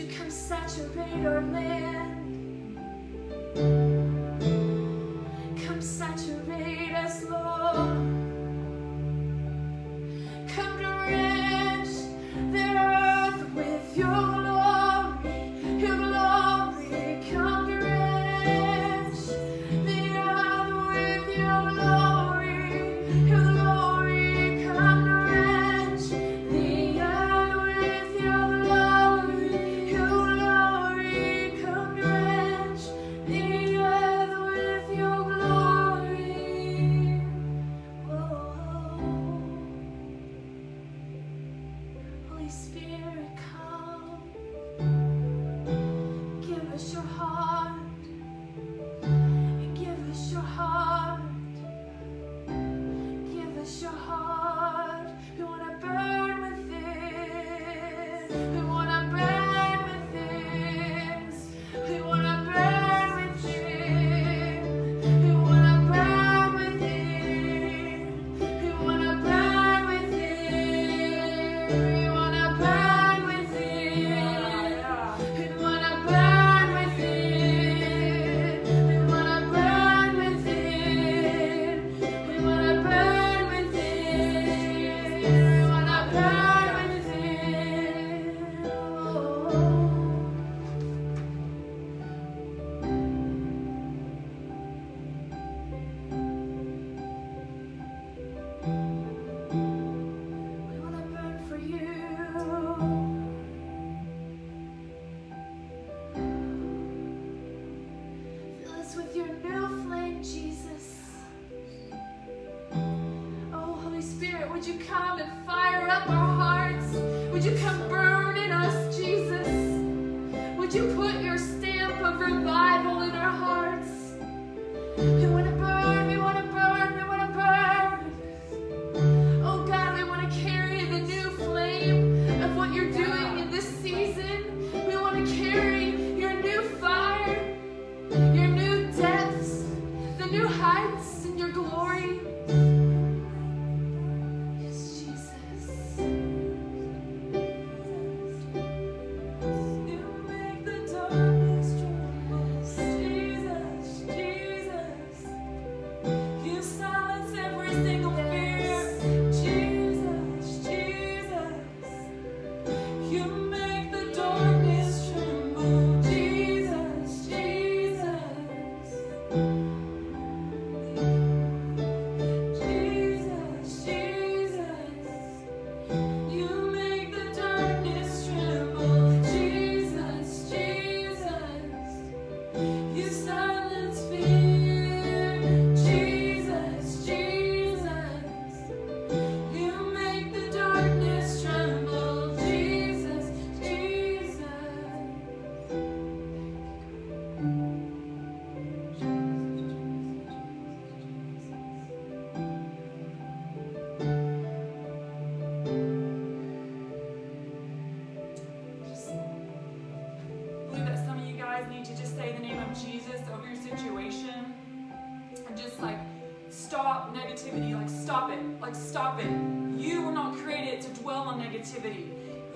You come saturate our land? Would you come and fire up our hearts? Would you come burn in us, Jesus? Would you put your stamp of revival in our hearts?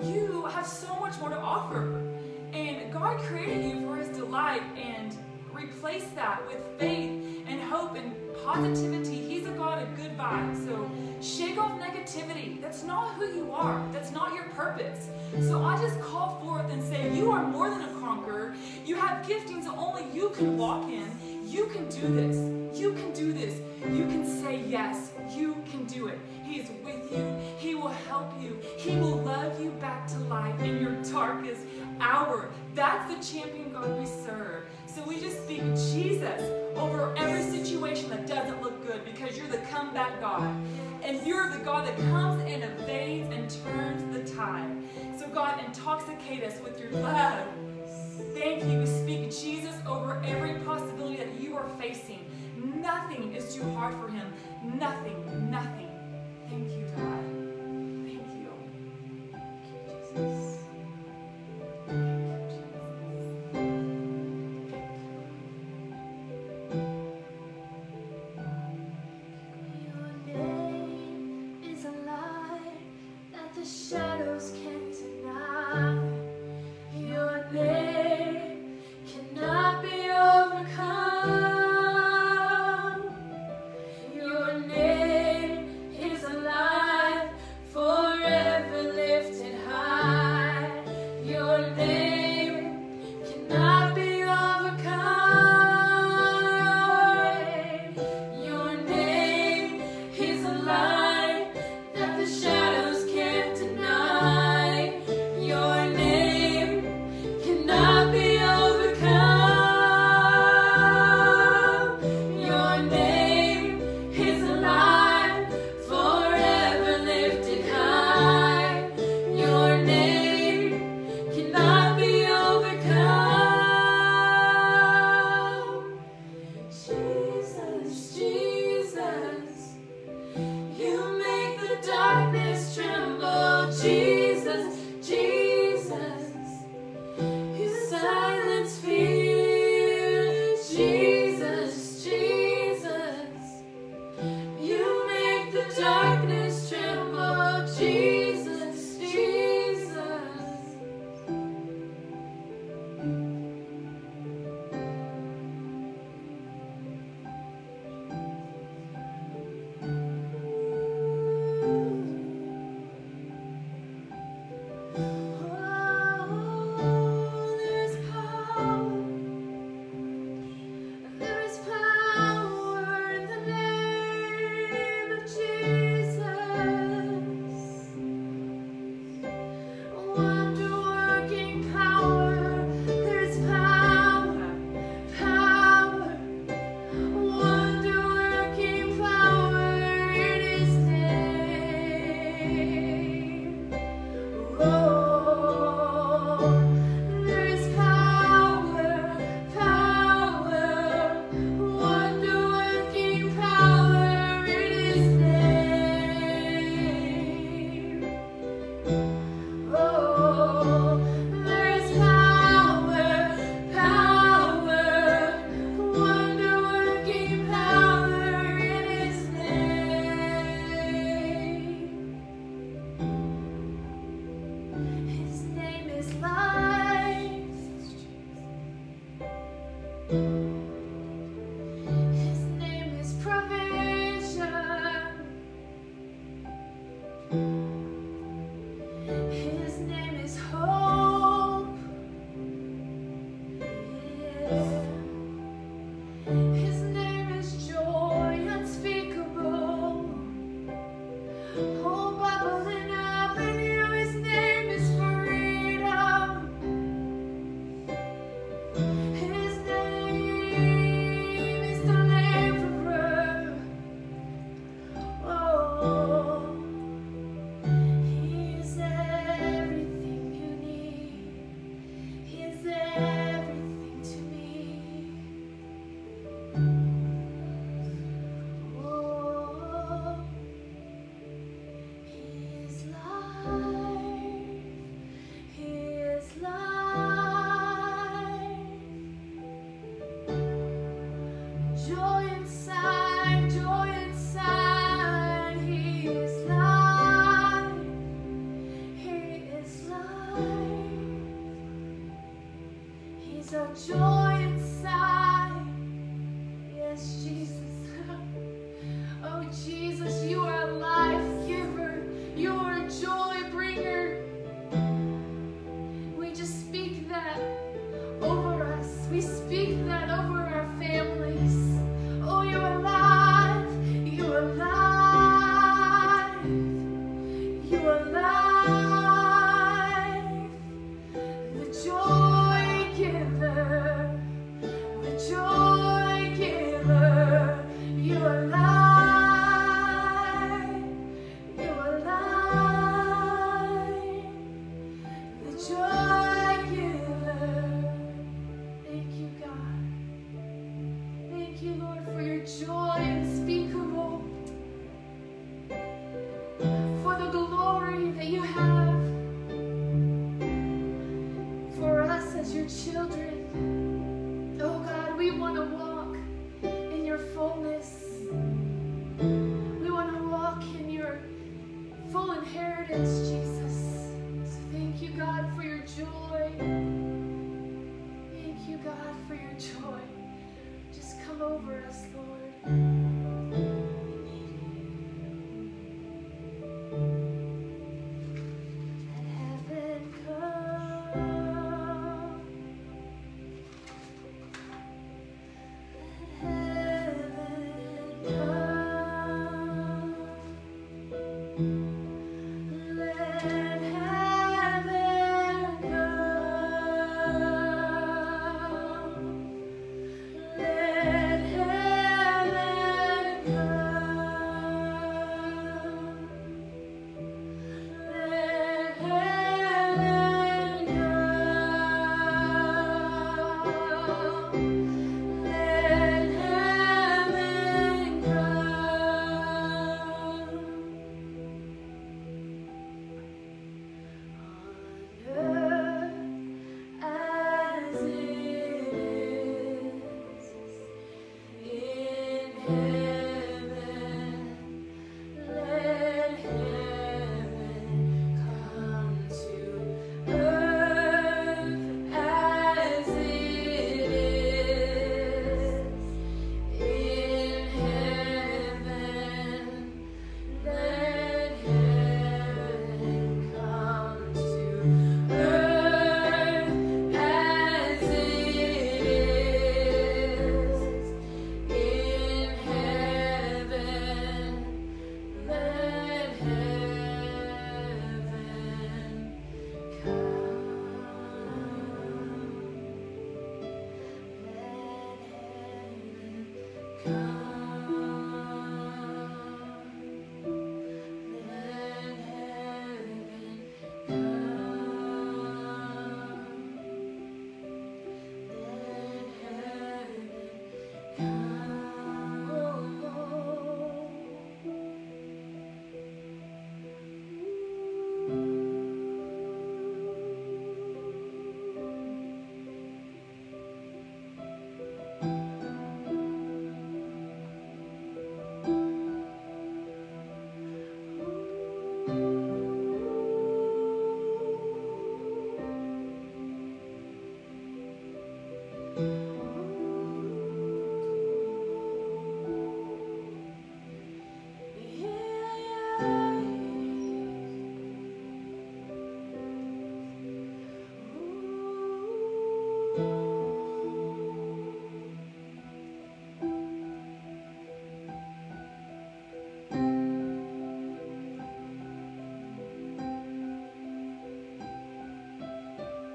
You have so much more to offer. And God created you for his delight and replace that with faith and hope and positivity. He's a God of good vibes. So shake off negativity. That's not who you are. That's not your purpose. So I just call forth and say, You are more than a conqueror. You have giftings that only you can walk in. You can do this. You can do this. You can say yes. You can do it. He is with you. He will help you. He will love you back to life in your darkest hour. That's the champion God we serve. So we just speak Jesus over every situation that doesn't look good because you're the comeback God. And you're the God that comes and evades and turns the tide. So God, intoxicate us with your love. Thank you. We speak Jesus over every possibility that you are facing. Nothing is too hard for him. Nothing, nothing. Thank you, God. Thank you. Thank you, Jesus.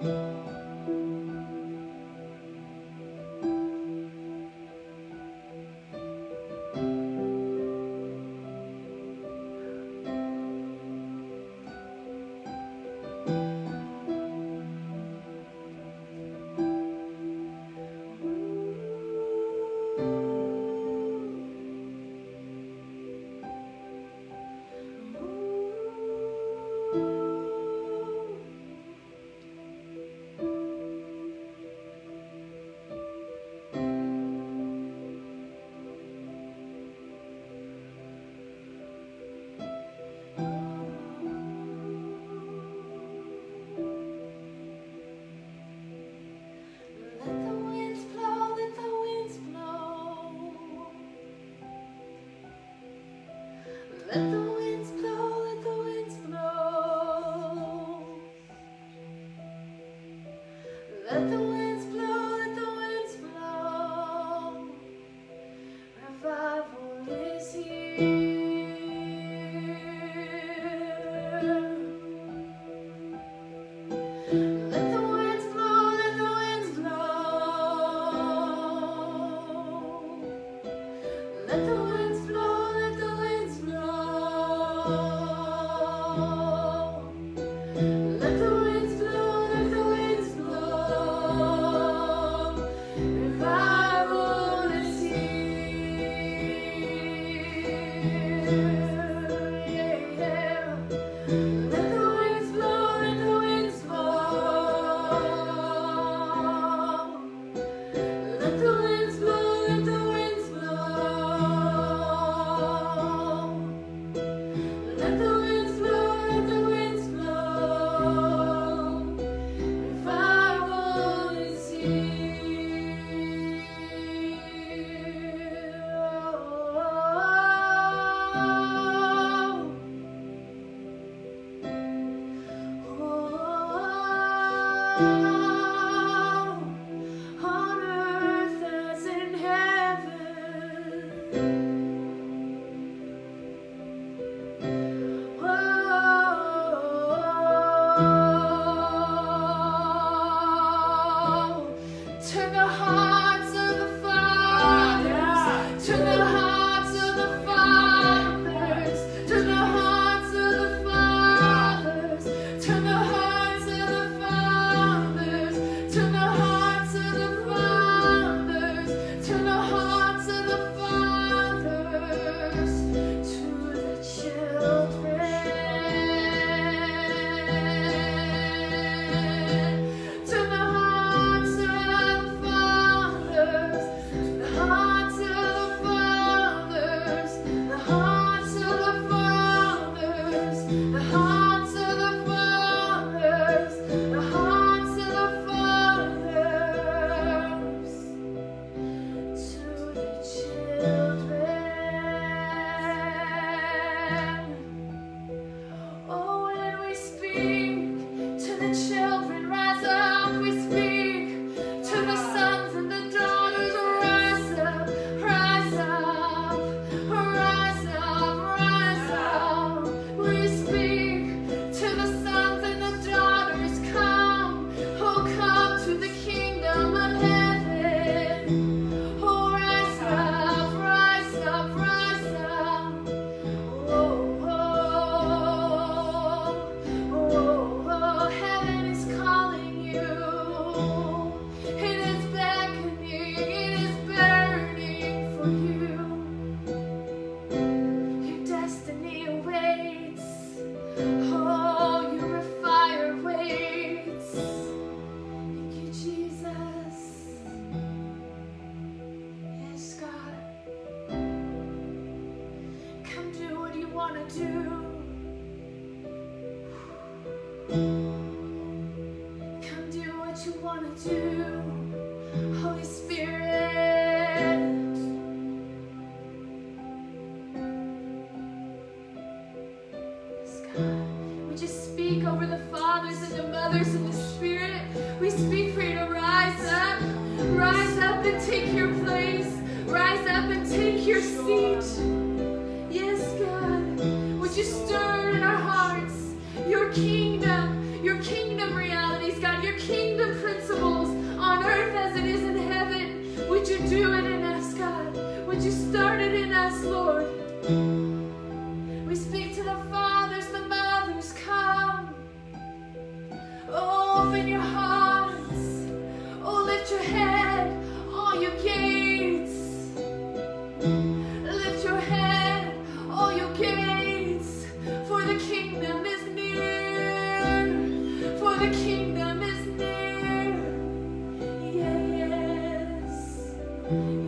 Música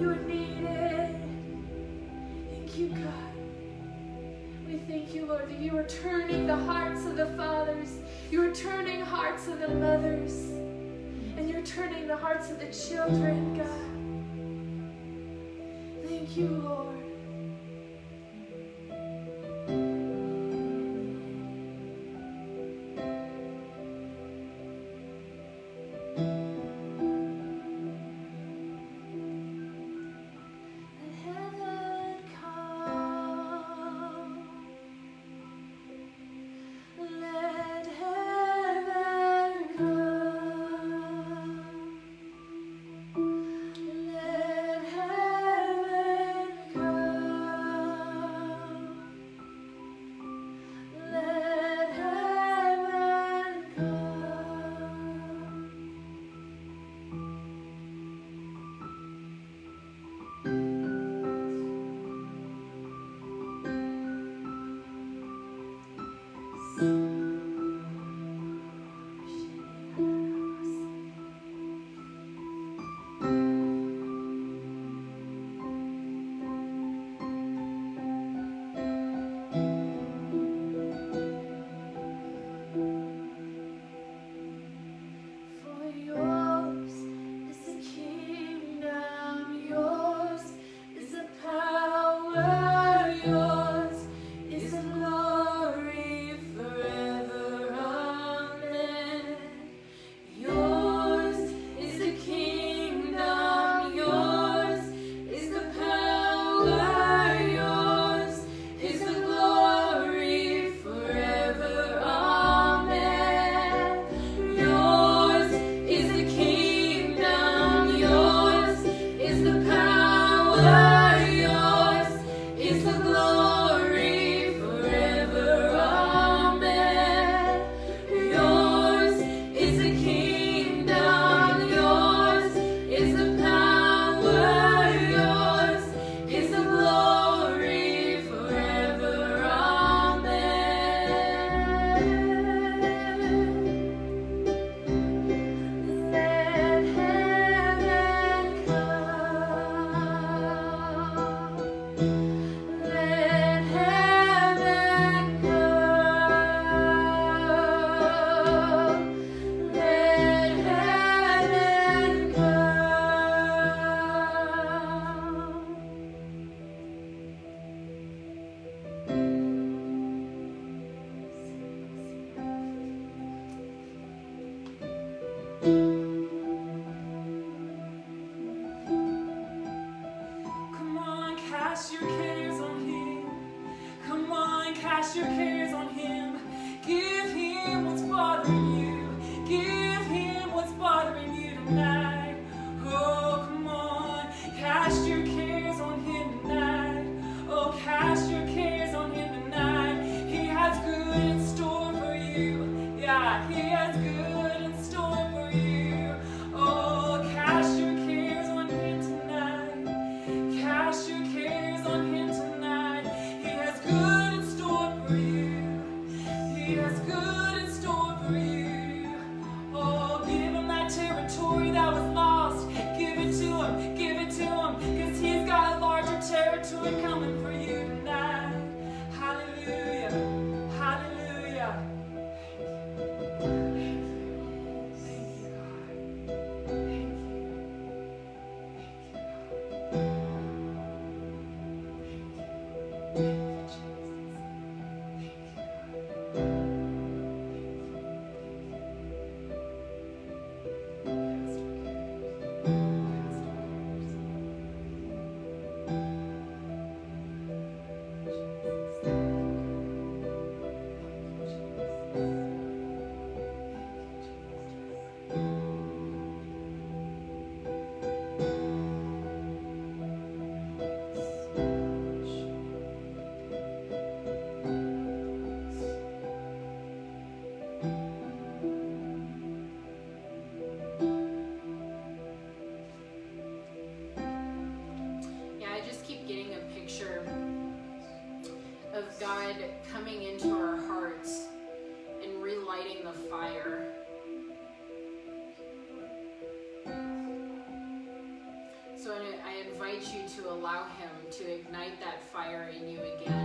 You are needed. Thank you, God. We thank you, Lord, that you are turning the hearts of the fathers. You are turning hearts of the mothers. And you're turning the hearts of the children, God. Thank you, Lord. coming into our hearts and relighting the fire. So I invite you to allow Him to ignite that fire in you again.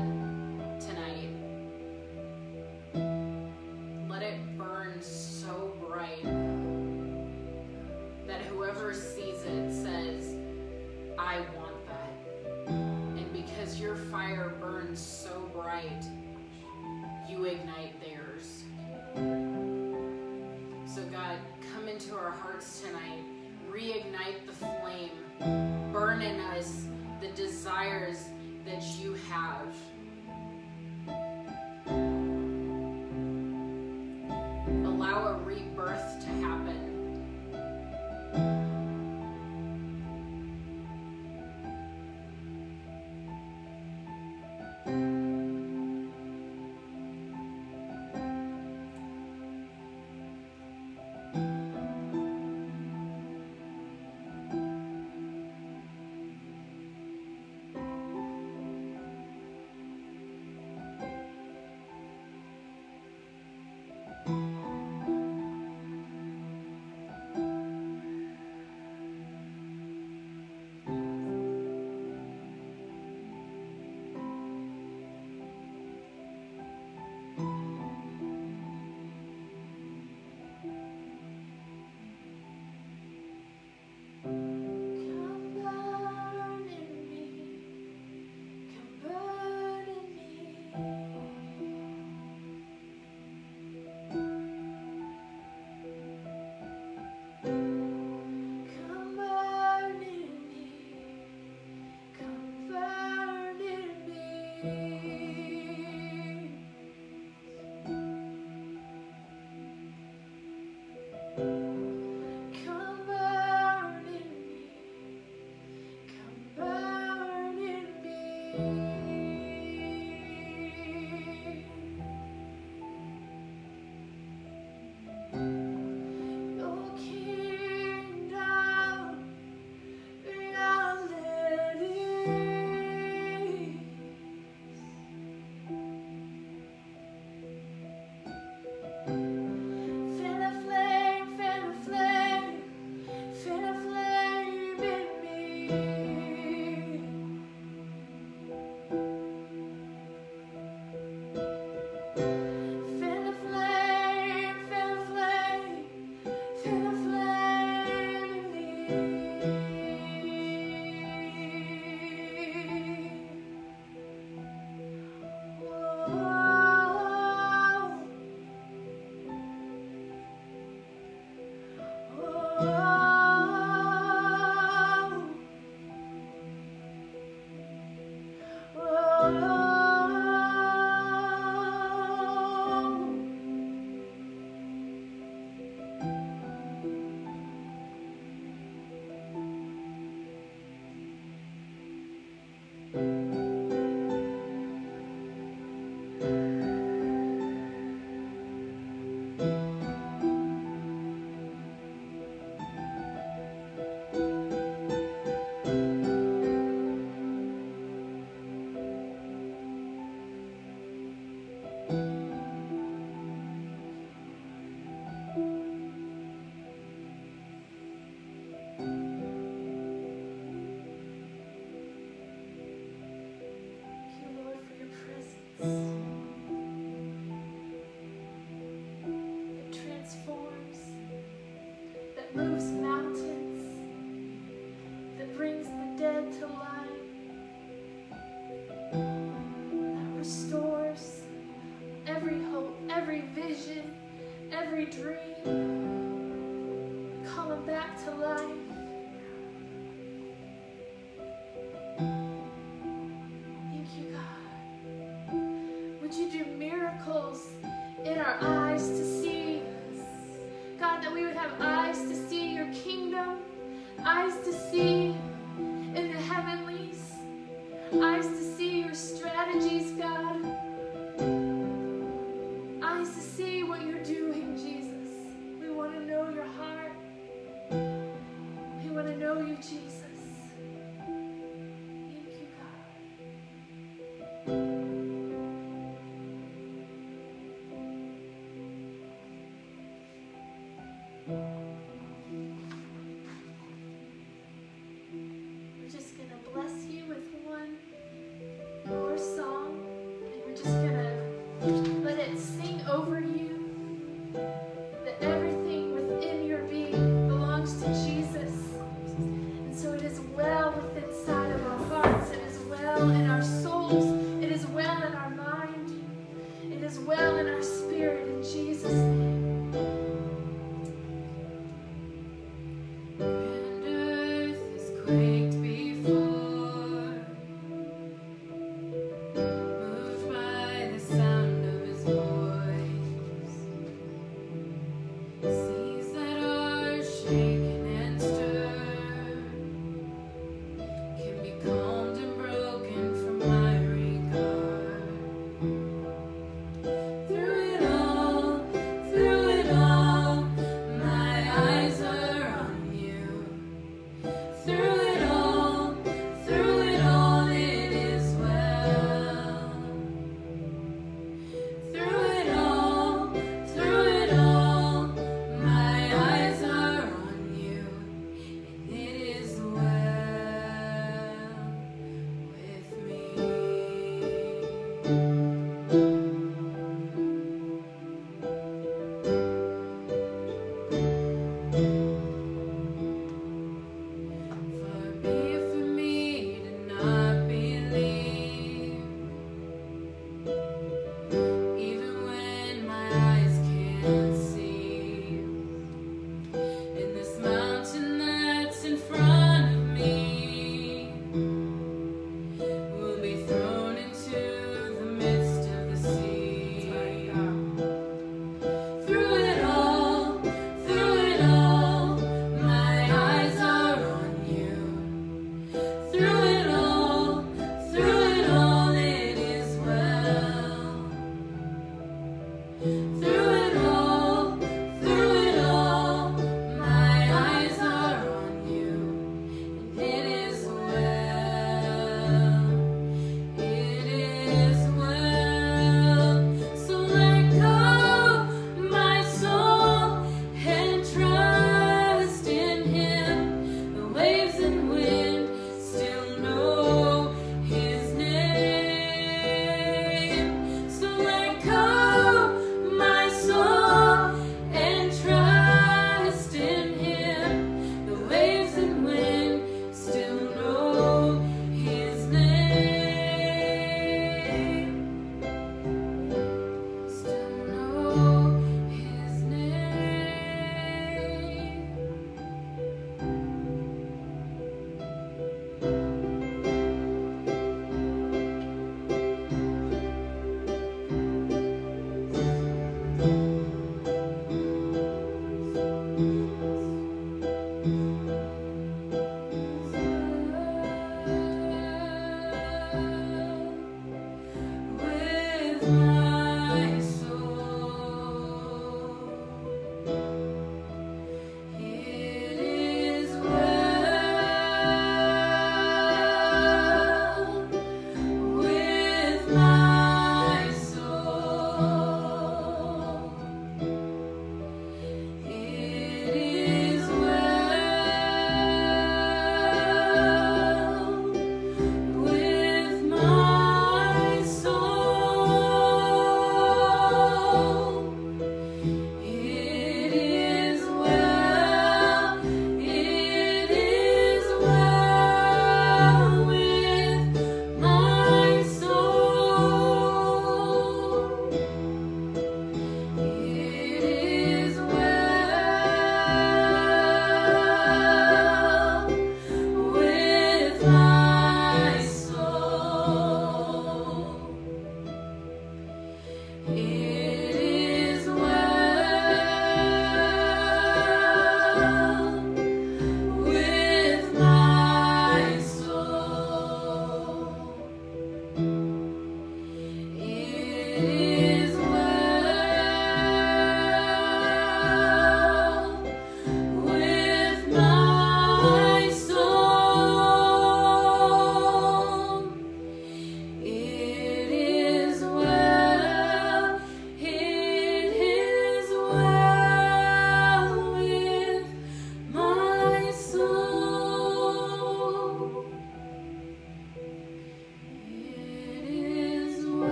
Eyes to see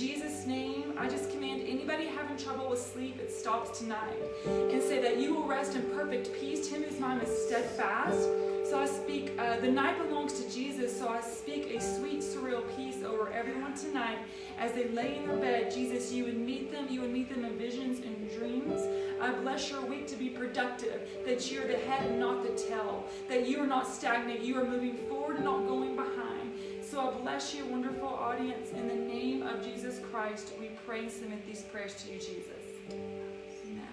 Jesus' name, I just command anybody having trouble with sleep, it stops tonight. And say that you will rest in perfect peace. Him whose mind is steadfast. So I speak, uh, the night belongs to Jesus, so I speak a sweet, surreal peace over everyone tonight as they lay in their bed. Jesus, you would meet them, you would meet them in visions and dreams. I bless your week to be productive, that you're the head and not the tail, that you are not stagnant, you are moving forward and not going behind. So I bless you, wonderful audience. In the name of Jesus Christ, we pray and submit these prayers to you, Jesus. Amen.